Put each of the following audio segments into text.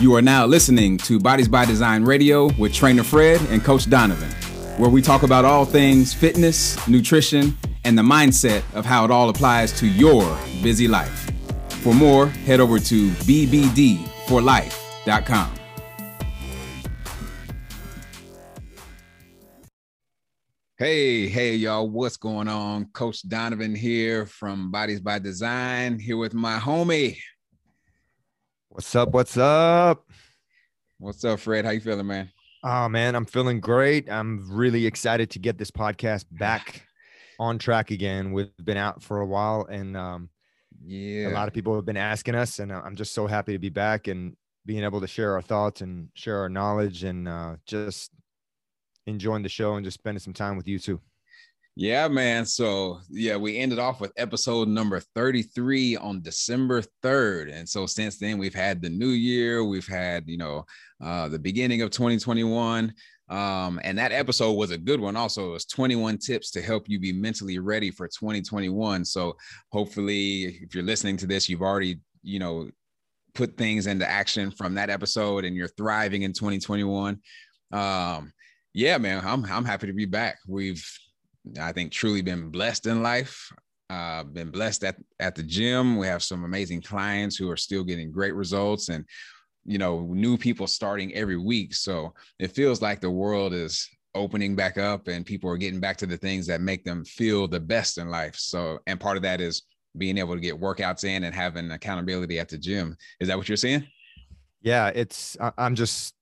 You are now listening to Bodies by Design Radio with Trainer Fred and Coach Donovan, where we talk about all things fitness, nutrition, and the mindset of how it all applies to your busy life. For more, head over to bbdforlife.com. Hey, hey, y'all, what's going on? Coach Donovan here from Bodies by Design, here with my homie. What's up? What's up? What's up, Fred? How you feeling, man? Oh man, I'm feeling great. I'm really excited to get this podcast back on track again. We've been out for a while, and um, yeah, a lot of people have been asking us, and I'm just so happy to be back and being able to share our thoughts and share our knowledge, and uh, just enjoying the show and just spending some time with you too. Yeah, man. So, yeah, we ended off with episode number 33 on December 3rd. And so, since then, we've had the new year, we've had, you know, uh, the beginning of 2021. Um, and that episode was a good one. Also, it was 21 tips to help you be mentally ready for 2021. So, hopefully, if you're listening to this, you've already, you know, put things into action from that episode and you're thriving in 2021. Um, yeah, man, I'm I'm happy to be back. We've I think truly been blessed in life. Uh, been blessed at at the gym. We have some amazing clients who are still getting great results, and you know, new people starting every week. So it feels like the world is opening back up, and people are getting back to the things that make them feel the best in life. So, and part of that is being able to get workouts in and having accountability at the gym. Is that what you're saying? Yeah, it's. I'm just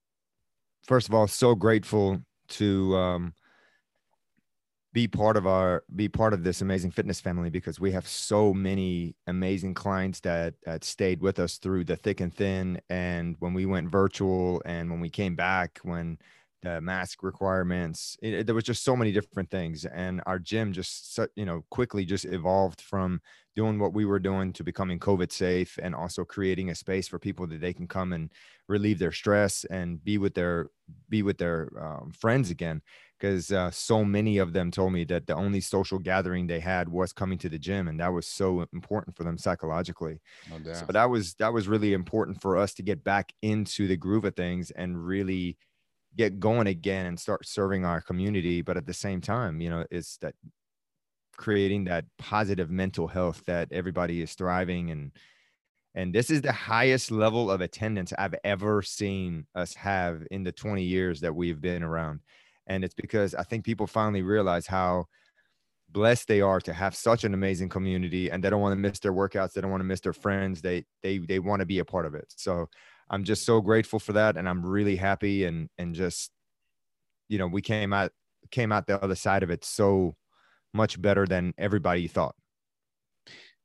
first of all so grateful to um, be part of our be part of this amazing fitness family because we have so many amazing clients that that stayed with us through the thick and thin. And when we went virtual and when we came back when the mask requirements it, it, there was just so many different things. And our gym just you know quickly just evolved from doing what we were doing to becoming covid safe and also creating a space for people that they can come and relieve their stress and be with their be with their um, friends again because uh, so many of them told me that the only social gathering they had was coming to the gym and that was so important for them psychologically. No so that was that was really important for us to get back into the groove of things and really get going again and start serving our community but at the same time you know it's that creating that positive mental health that everybody is thriving and and this is the highest level of attendance I've ever seen us have in the 20 years that we've been around and it's because i think people finally realize how blessed they are to have such an amazing community and they don't want to miss their workouts they don't want to miss their friends they they they want to be a part of it so i'm just so grateful for that and i'm really happy and and just you know we came out came out the other side of it so much better than everybody thought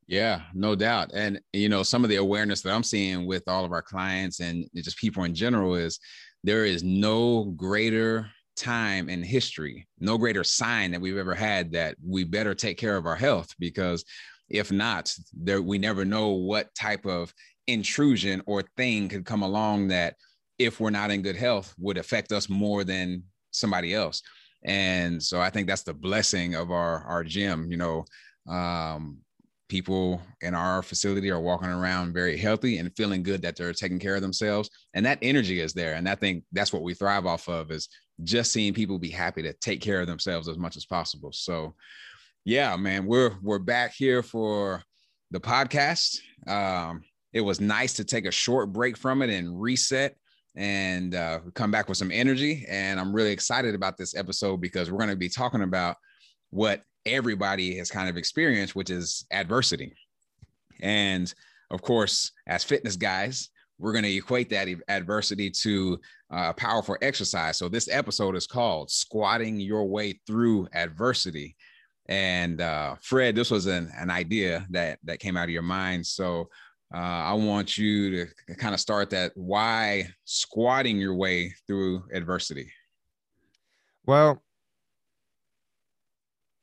yeah, no doubt. And you know, some of the awareness that I'm seeing with all of our clients and just people in general is there is no greater time in history, no greater sign that we've ever had that we better take care of our health because if not, there we never know what type of intrusion or thing could come along that if we're not in good health would affect us more than somebody else. And so I think that's the blessing of our our gym, you know, um, people in our facility are walking around very healthy and feeling good that they're taking care of themselves and that energy is there and i think that's what we thrive off of is just seeing people be happy to take care of themselves as much as possible. So yeah man we're we're back here for the podcast. Um it was nice to take a short break from it and reset and uh, come back with some energy. And i'm really excited about this episode because we're going to be talking about what everybody has kind of experienced, which is adversity. And of course, as fitness guys, we're going to equate that adversity to uh, powerful exercise. So this episode is called "Squatting Your Way Through Adversity." And uh, Fred, this was an, an idea that that came out of your mind. So uh, I want you to kind of start that. Why squatting your way through adversity? Well,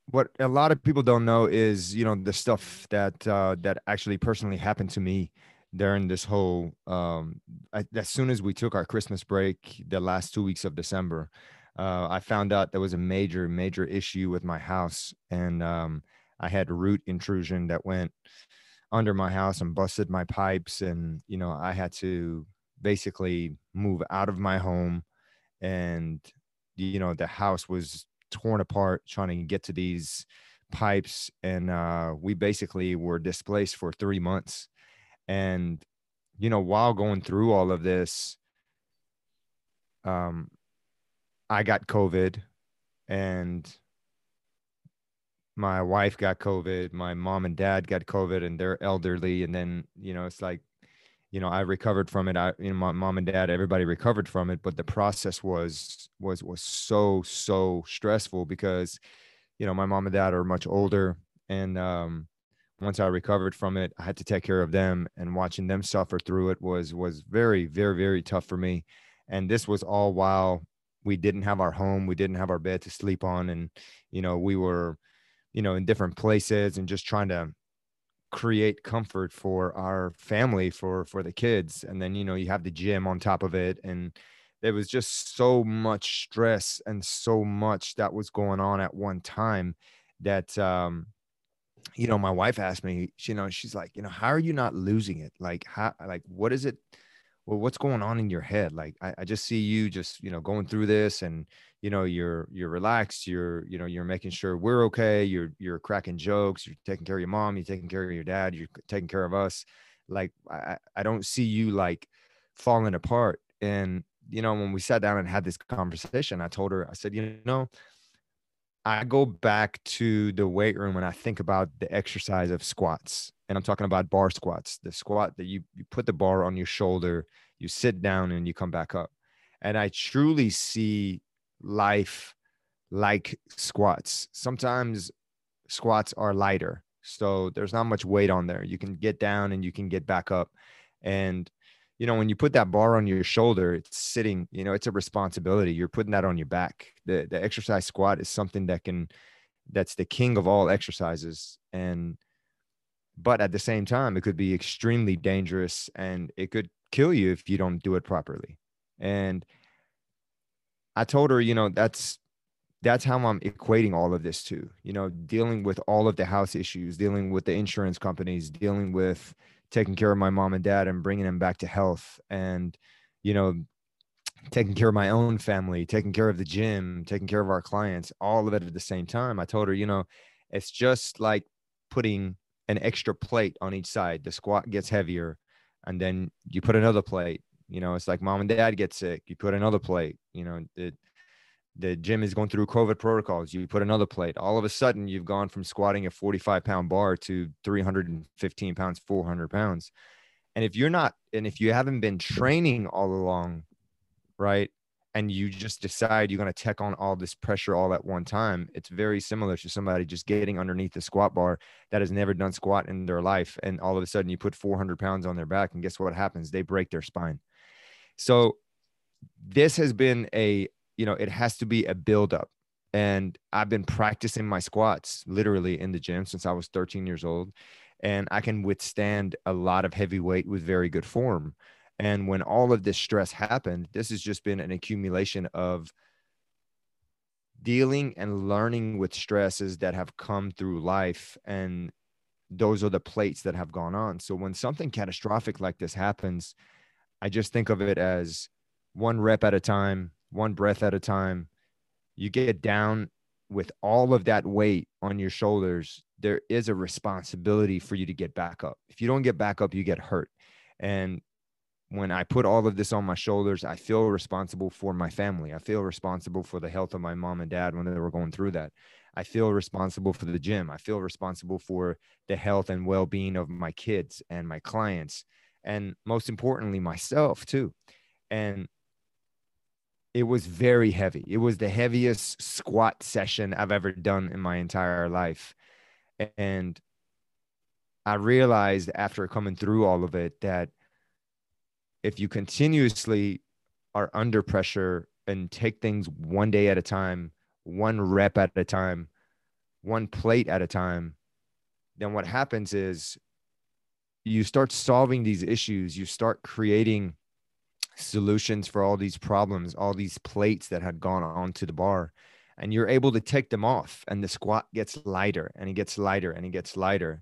what a lot of people don't know is you know the stuff that uh, that actually personally happened to me during this whole um, I, as soon as we took our christmas break the last two weeks of december uh, i found out there was a major major issue with my house. And um, i had root intrusion that went under my house and busted my pipes. And you know i had to basically move out of my home. And you know the house was torn apart trying to get to these pipes. And uh, we basically were displaced for three months and you know while going through all of this um i got covid and my wife got covid my mom and dad got covid and they're elderly. And then you know it's like you know i recovered from it. I you know my mom and dad everybody recovered from it but the process was was was so so stressful because you know my mom and dad are much older and um once i recovered from it i had to take care of them and watching them suffer through it was was very very very tough for me. And this was all while we didn't have our home we didn't have our bed to sleep on and you know we were you know in different places and just trying to create comfort for our family for for the kids. And then you know you have the gym on top of it and there was just so much stress and so much that was going on at one time that um you know my wife asked me you know she's like you know how are you not losing it? Like how like what is it well what's going on in your head? Like I, I just see you just you know going through this and you know you're you're relaxed you're you know you're making sure we're okay you're you're cracking jokes you're taking care of your mom you're taking care of your dad you're taking care of us. Like i i don't see you like falling apart. And you know when we sat down and had this conversation i told her i said you know i go back to the weight room and i think about the exercise of squats and i'm talking about bar squats the squat that you you put the bar on your shoulder you sit down and you come back up and i truly see life like squats. Sometimes squats are lighter. So there's not much weight on there. You can get down and you can get back up. And, you know, when you put that bar on your shoulder, it's sitting, you know, it's a responsibility. You're putting that on your back. The, the exercise squat is something that can, that's the king of all exercises. And, but at the same time, it could be extremely dangerous and it could kill you if you don't do it properly. And I told her, you know, that's that's how I'm equating all of this to, you know, dealing with all of the house issues, dealing with the insurance companies, dealing with taking care of my mom and dad and bringing them back to health and, you know, taking care of my own family, taking care of the gym, taking care of our clients, all of it at the same time. I told her, you know, it's just like putting an extra plate on each side. The squat gets heavier and then you put another plate you know, it's like mom and dad get sick, you put another plate. You know, the the gym is going through COVID protocols. You put another plate. All of a sudden, you've gone from squatting a 45 pound bar to 315 pounds, 400 pounds. And if you're not, and if you haven't been training all along, right, and you just decide you're going to take on all this pressure all at one time, it's very similar to somebody just getting underneath the squat bar that has never done squat in their life. And all of a sudden, you put 400 pounds on their back, and guess what happens? They break their spine. So this has been a, you know, it has to be a buildup. And I've been practicing my squats literally in the gym since I was 13 years old. And I can withstand a lot of heavy weight with very good form. And when all of this stress happened, this has just been an accumulation of dealing and learning with stresses that have come through life. And those are the plates that have gone on. So when something catastrophic like this happens, I just think of it as one rep at a time, one breath at a time. You get down with all of that weight on your shoulders. There is a responsibility for you to get back up. If you don't get back up, you get hurt. And when I put all of this on my shoulders, I feel responsible for my family. I feel responsible for the health of my mom and dad when they were going through that. I feel responsible for the gym. I feel responsible for the health and well being of my kids and my clients and most importantly myself too and it was very heavy. It was the heaviest squat session i've ever done in my entire life. And i realized after coming through all of it that if you continuously are under pressure and take things one day at a time one rep at a time one plate at a time then what happens is you start solving these issues, you start creating solutions for all these problems, all these plates that had gone onto the bar, and you're able to take them off, and the squat gets lighter and it gets lighter and it gets lighter.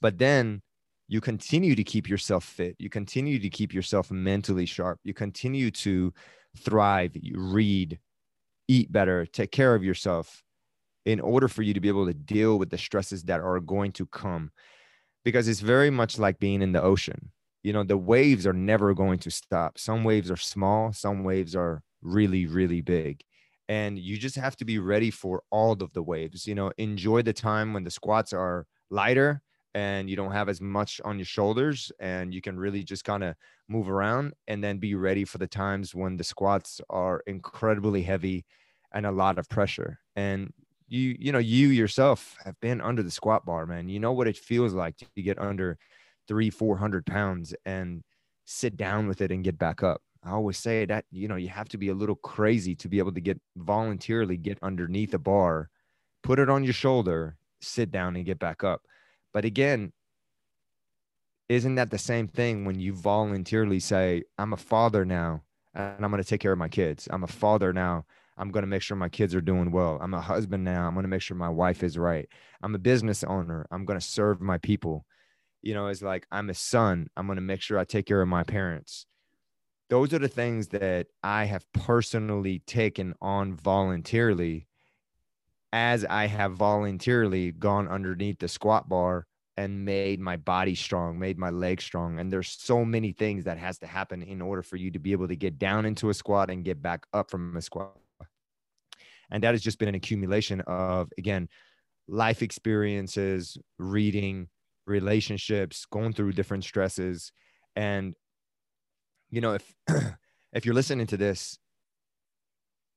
But then you continue to keep yourself fit you continue to keep yourself mentally sharp you continue to thrive you read eat better take care of yourself in order for you to be able to deal with the stresses that are going to come because it's very much like being in the ocean you know the waves are never going to stop. Some waves are small some waves are really really big. And you just have to be ready for all of the waves you know enjoy the time when the squats are lighter and you don't have as much on your shoulders and you can really just kind of move around and then be ready for the times when the squats are incredibly heavy and a lot of pressure. And you you know you yourself have been under the squat bar man. You know what it feels like to get under three four hundred pounds and sit down with it and get back up i always say that you know you have to be a little crazy to be able to get voluntarily get underneath a bar put it on your shoulder sit down and get back up but again, isn't that the same thing when you voluntarily say, I'm a father now and I'm going to take care of my kids? I'm a father now. I'm going to make sure my kids are doing well. I'm a husband now. I'm going to make sure my wife is right. I'm a business owner. I'm going to serve my people. You know, it's like I'm a son. I'm going to make sure I take care of my parents. Those are the things that I have personally taken on voluntarily as I have voluntarily gone underneath the squat bar and made my body strong, made my legs strong. And there's so many things that has to happen in order for you to be able to get down into a squat and get back up from a squat. And that has just been an accumulation of, again, life experiences, reading, relationships, going through different stresses. And, you know, if, if you're listening to this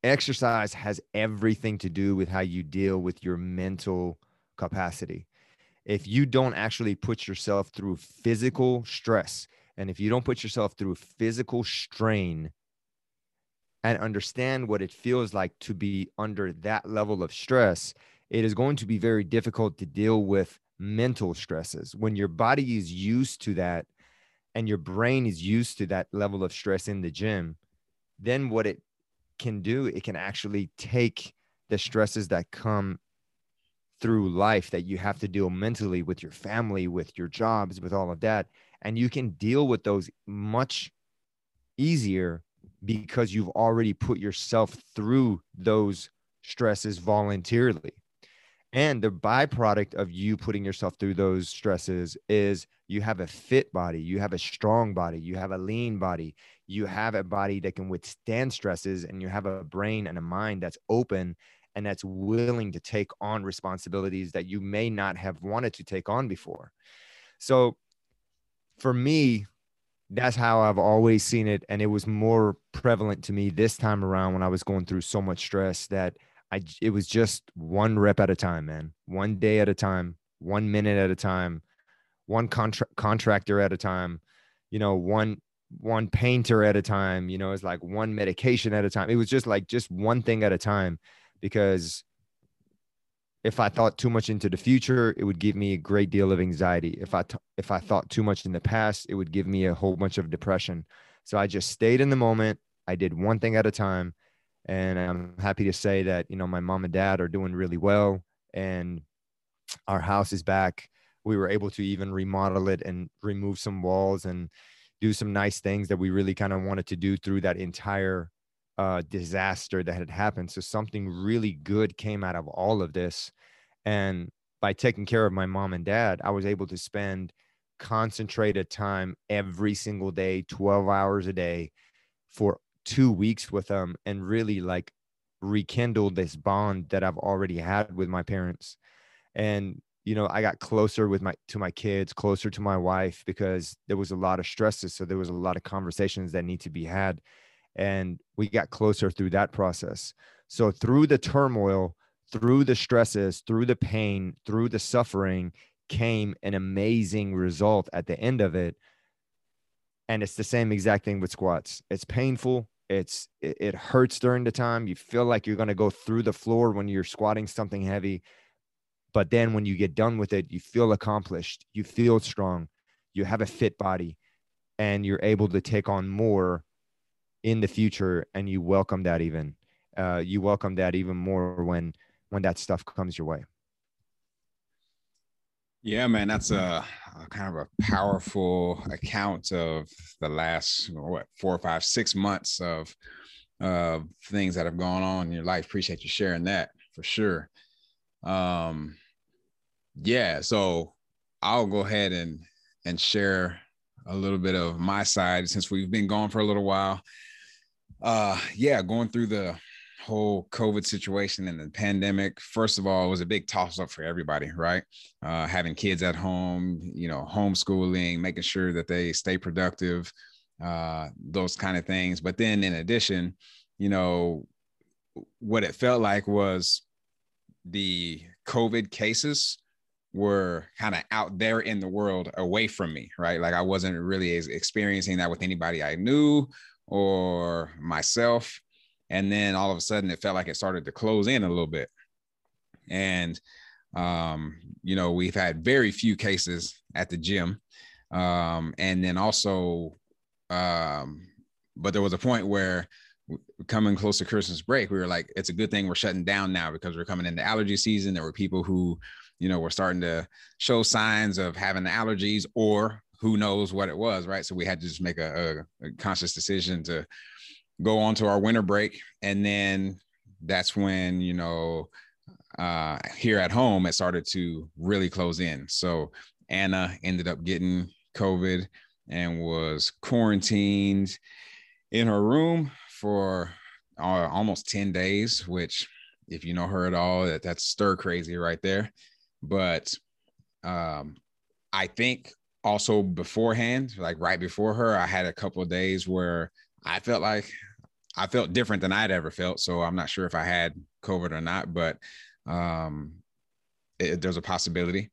exercise has everything to do with how you deal with your mental capacity. If you don't actually put yourself through physical stress, and if you don't put yourself through physical strain and understand what it feels like to be under that level of stress, it is going to be very difficult to deal with mental stresses. When your body is used to that and your brain is used to that level of stress in the gym, then what it can do, it can actually take the stresses that come through life that you have to deal mentally with your family, with your jobs, with all of that. And you can deal with those much easier because you've already put yourself through those stresses voluntarily. And the byproduct of you putting yourself through those stresses is you have a fit body, you have a strong body, you have a lean body, you have a body that can withstand stresses, and you have a brain and a mind that's open and that's willing to take on responsibilities that you may not have wanted to take on before. So for me, that's how I've always seen it. And it was more prevalent to me this time around when I was going through so much stress that I it was just one rep at a time, man. One day at a time, one minute at a time, one contract contractor at a time, you know, one one painter at a time, you know, it's like one medication at a time. It was just like just one thing at a time because if I thought too much into the future, it would give me a great deal of anxiety. If I t- if I thought too much in the past, it would give me a whole bunch of depression. So I just stayed in the moment. I did one thing at a time and I'm happy to say that, you know, my mom and dad are doing really well and our house is back. We were able to even remodel it and remove some walls and do some nice things that we really kind of wanted to do through that entire uh, disaster that had happened. So something really good came out of all of this. And by taking care of my mom and dad, I was able to spend concentrated time every single day, 12 hours a day for two weeks with them and really like rekindle this bond that I've already had with my parents. And you know, I got closer with my to my kids, closer to my wife because there was a lot of stresses. So there was a lot of conversations that need to be had. And we got closer through that process. So through the turmoil, through the stresses, through the pain, through the suffering came an amazing result at the end of it. And it's the same exact thing with squats. It's painful, it's it, it hurts during the time. You feel like you're going to go through the floor when you're squatting something heavy but then when you get done with it you feel accomplished. You feel strong. You have a fit body and you're able to take on more in the future and you welcome that even uh, you welcome that even more when when that stuff comes your way Yeah, man, that's a, a, kind of a powerful account of the last what four or five, six months of uh, things that have gone on in your life. Appreciate you sharing that for sure. Um, yeah, so I'll go ahead and and share a little bit of my side since we've been gone for a little while. Uh, yeah, going through the whole COVID situation and the pandemic, first of all, was a big toss up for everybody, right? Uh, having kids at home, you know, homeschooling, making sure that they stay productive, uh, those kind of things. But then in addition, you know, what it felt like was the COVID cases were kind of out there in the world away from me, right? Like I wasn't really experiencing that with anybody I knew or myself. And then all of a sudden it felt like it started to close in a little bit. And, um, you know, we've had very few cases at the gym. Um, and then also, um, but there was a point where coming close to Christmas break, we were like, it's a good thing we're shutting down now because we're coming into allergy season. There were people who you know, were starting to show signs of having allergies or who knows what it was, right? So we had to just make a, a, a conscious decision to go on to our winter break. And then that's when, you know, uh, here at home, it started to really close in. So Anna ended up getting COVID and was quarantined in her room for uh, almost 10 days, which if you know her at all, that that's stir crazy right there. But um, I think also beforehand, like right before her, I had a couple days where I felt like I felt different than I'd ever felt. So I'm not sure if I had COVID or not, but um, it, there's a possibility.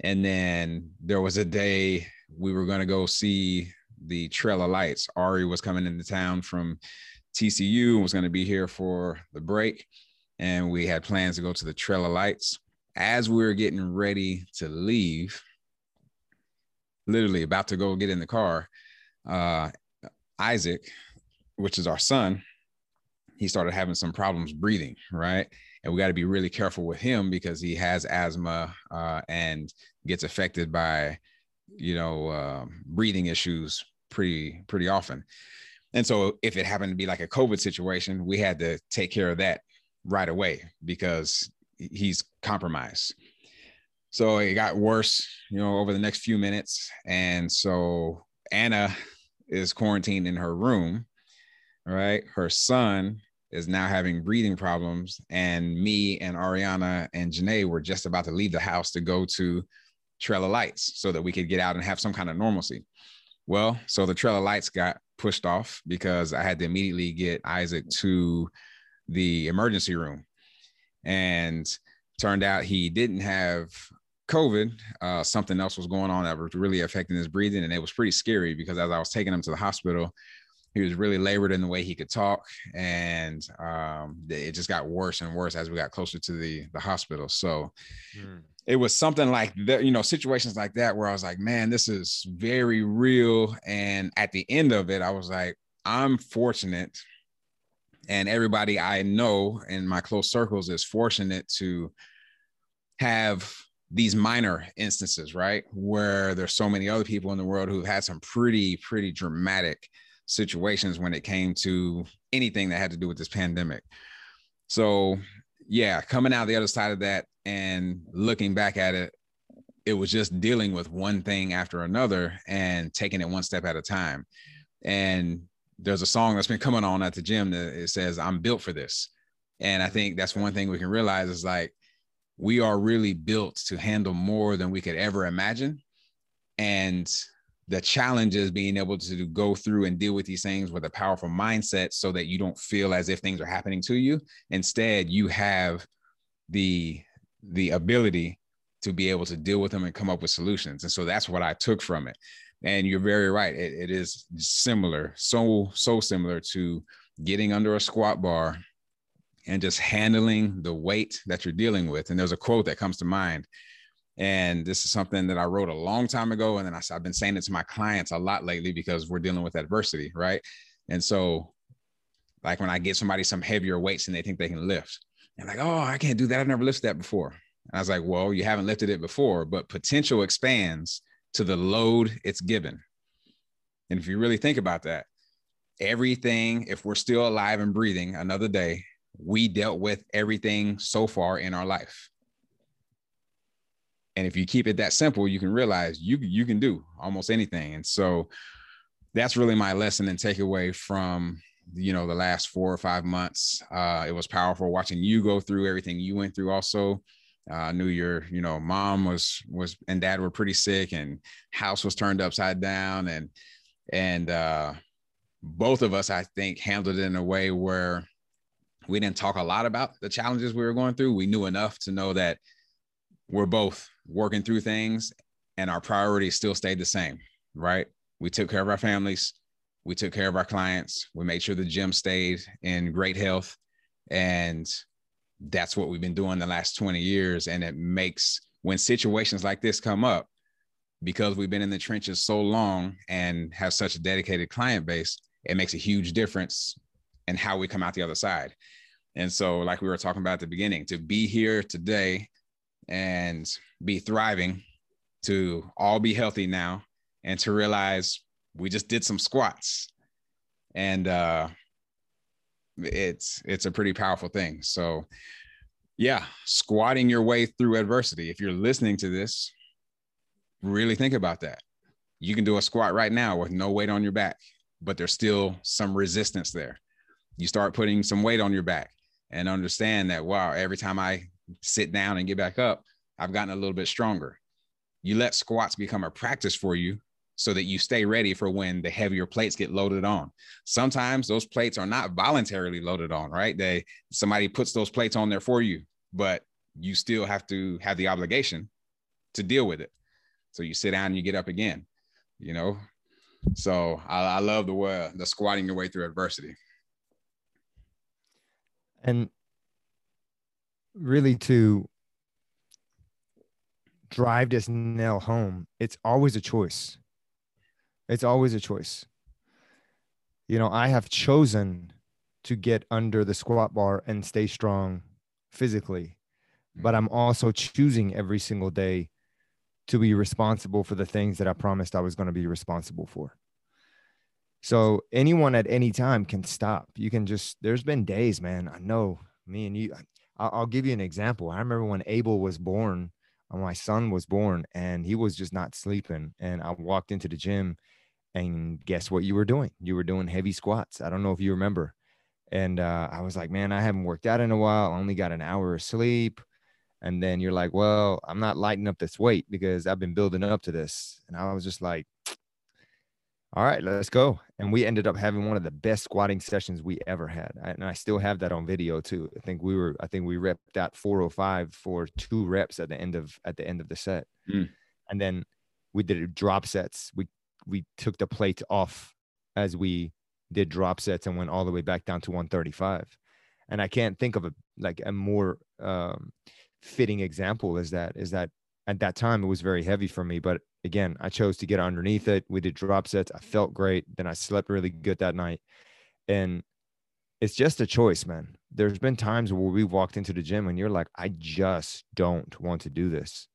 And then there was a day we were going to go see the Trail of Lights. Ari was coming into town from TCU and was going to be here for the break. And we had plans to go to the Trail of Lights as we are getting ready to leave, literally about to go get in the car, uh, Isaac, which is our son, he started having some problems breathing, right? And we got to be really careful with him because he has asthma uh, and gets affected by, you know, uh, breathing issues pretty pretty often. And so, if it happened to be like a COVID situation, we had to take care of that right away because he's compromised. So it got worse, you know, over the next few minutes. And so Anna is quarantined in her room, right? Her son is now having breathing problems. And me and Ariana and Janae were just about to leave the house to go to Trail Lights so that we could get out and have some kind of normalcy. Well, so the Trail Lights got pushed off because I had to immediately get Isaac to the emergency room and turned out he didn't have COVID. Uh, something else was going on that was really affecting his breathing, and it was pretty scary because as I was taking him to the hospital, he was really labored in the way he could talk, and um, it just got worse and worse as we got closer to the the hospital. So. Mm. It was something like that, you know, situations like that where I was like, man, this is very real. And at the end of it, I was like, I'm fortunate and everybody I know in my close circles is fortunate to have these minor instances, right? Where there's so many other people in the world who've had some pretty, pretty dramatic situations when it came to anything that had to do with this pandemic. So, yeah, coming out the other side of that and looking back at it, it was just dealing with one thing after another and taking it one step at a time. And there's a song that's been coming on at the gym that it says i'm built for this and i think that's one thing we can realize is like we are really built to handle more than we could ever imagine and the challenge is being able to go through and deal with these things with a powerful mindset so that you don't feel as if things are happening to you. Instead you have the the ability to be able to deal with them and come up with solutions. And so that's what i took from it. And you're very right. It, it is similar so so similar to getting under a squat bar and just handling the weight that you're dealing with. And there's a quote that comes to mind and this is something that i wrote a long time ago and then I, i've been saying it to my clients a lot lately because we're dealing with adversity right and so like when i get somebody some heavier weights and they think they can lift and like oh i can't do that i've never lifted that before And I was like, well, you haven't lifted it before, but potential expands to the load it's given. And if you really think about that, everything, if we're still alive and breathing another day, we dealt with everything so far in our life. And if you keep it that simple, you can realize you you can do almost anything. And so that's really my lesson and takeaway from you know the last four or five months. Uh, it was powerful watching you go through everything you went through. Also, uh, I knew your you know mom was was and dad were pretty sick, and house was turned upside down, and and uh, both of us I think handled it in a way where we didn't talk a lot about the challenges we were going through. We knew enough to know that we're both working through things and our priorities still stayed the same, right? We took care of our families, we took care of our clients, we made sure the gym stayed in great health. And that's what we've been doing the last 20 years. And it makes when situations like this come up, because we've been in the trenches so long and have such a dedicated client base, it makes a huge difference in how we come out the other side. And so, like we were talking about at the beginning, to be here today and be thriving, to all be healthy now, and to realize we just did some squats, and uh, it's it's a pretty powerful thing. So, yeah, squatting your way through adversity. If you're listening to this, really think about that. You can do a squat right now with no weight on your back, but there's still some resistance there. You start putting some weight on your back and understand that wow, every time I sit down and get back up, I've gotten a little bit stronger. You let squats become a practice for you so that you stay ready for when the heavier plates get loaded on. Sometimes those plates are not voluntarily loaded on, right? They somebody puts those plates on there for you, but you still have to have the obligation to deal with it. So you sit down and you get up again, you know. So I, I love the way the squatting your way through adversity. And really to drive this nail home, it's always a choice. It's always a choice. You know, I have chosen to get under the squat bar and stay strong physically, mm-hmm. but I'm also choosing every single day to be responsible for the things that I promised I was going to be responsible for. So anyone at any time can stop. You can just, there's been days, man. I know me and you, I'll, I'll give you an example. I remember when Abel was born, my son was born and he was just not sleeping. And I walked into the gym and guess what you were doing? You were doing heavy squats. I don't know if you remember. And uh, I was like, man, I haven't worked out in a while. I only got an hour of sleep. And then you're like, well, I'm not lighting up this weight because I've been building up to this. And I was just like, all right, let's go. And we ended up having one of the best squatting sessions we ever had. And I still have that on video too. I think we were, I think we repped out 405 for two reps at the end of, at the end of the set. Mm. And then we did drop sets. We, we took the plate off as we did drop sets and went all the way back down to 135. And I can't think of a, like a more, um, fitting example is that, is that at that time it was very heavy for me, but again, I chose to get underneath it. We did drop sets. I felt great. Then I slept really good that night. And it's just a choice, man. There's been times where we walked into the gym and you're like, I just don't want to do this.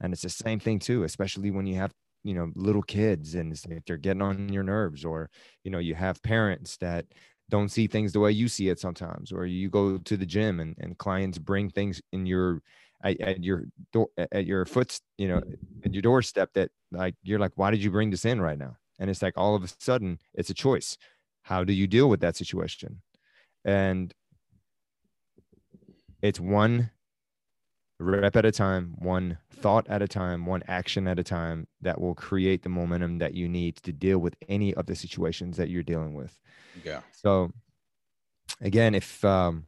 And it's the same thing too, especially when you have, you know, little kids and if they're getting on your nerves or, you know, you have parents that don't see things the way you see it sometimes, or you go to the gym and, and clients bring things in your at, at your door at your foot you know at your doorstep that like you're like why did you bring this in right now? And it's like all of a sudden it's a choice. How do you deal with that situation? And it's one rep at a time one thought at a time one action at a time that will create the momentum that you need to deal with any of the situations that you're dealing with. Yeah. So again if um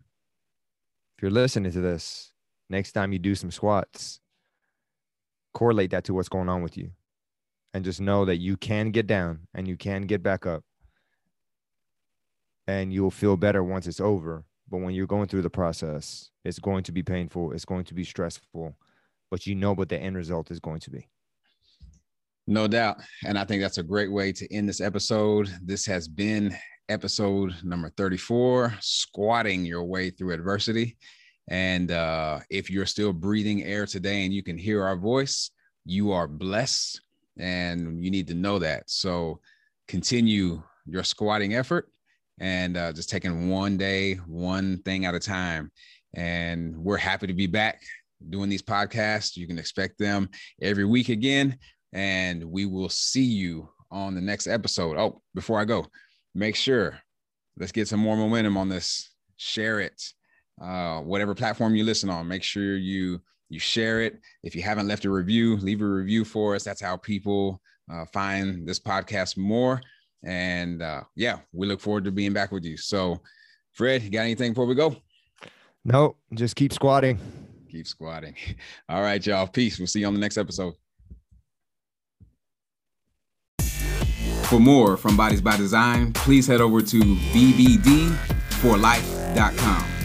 if you're listening to this next time you do some squats, correlate that to what's going on with you. And just know that you can get down and you can get back up. And you'll feel better once it's over. But when you're going through the process, it's going to be painful, it's going to be stressful, but you know what the end result is going to be. No doubt. And I think that's a great way to end this episode. This has been episode number 34 Squatting Your Way Through Adversity. And uh, if you're still breathing air today and you can hear our voice, you are blessed and you need to know that. So continue your squatting effort and uh, just taking one day, one thing at a time. And we're happy to be back doing these podcasts. You can expect them every week again. And we will see you on the next episode. Oh, before I go, make sure let's get some more momentum on this. Share it. Uh, whatever platform you listen on, make sure you you share it. If you haven't left a review, leave a review for us. That's how people uh, find this podcast more. And uh, yeah, we look forward to being back with you. So, Fred, you got anything before we go? No, just keep squatting. Keep squatting. All right, y'all. Peace. We'll see you on the next episode. For more from Bodies by Design, please head over to bbd4life.com.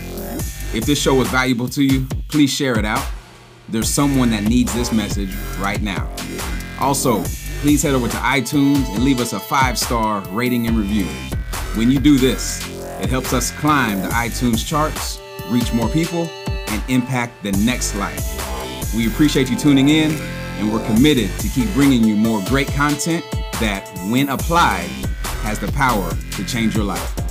If this show was valuable to you, please share it out. There's someone that needs this message right now. Also, please head over to iTunes and leave us a five star rating and review. When you do this, it helps us climb the iTunes charts, reach more people, and impact the next life. We appreciate you tuning in, and we're committed to keep bringing you more great content that, when applied, has the power to change your life.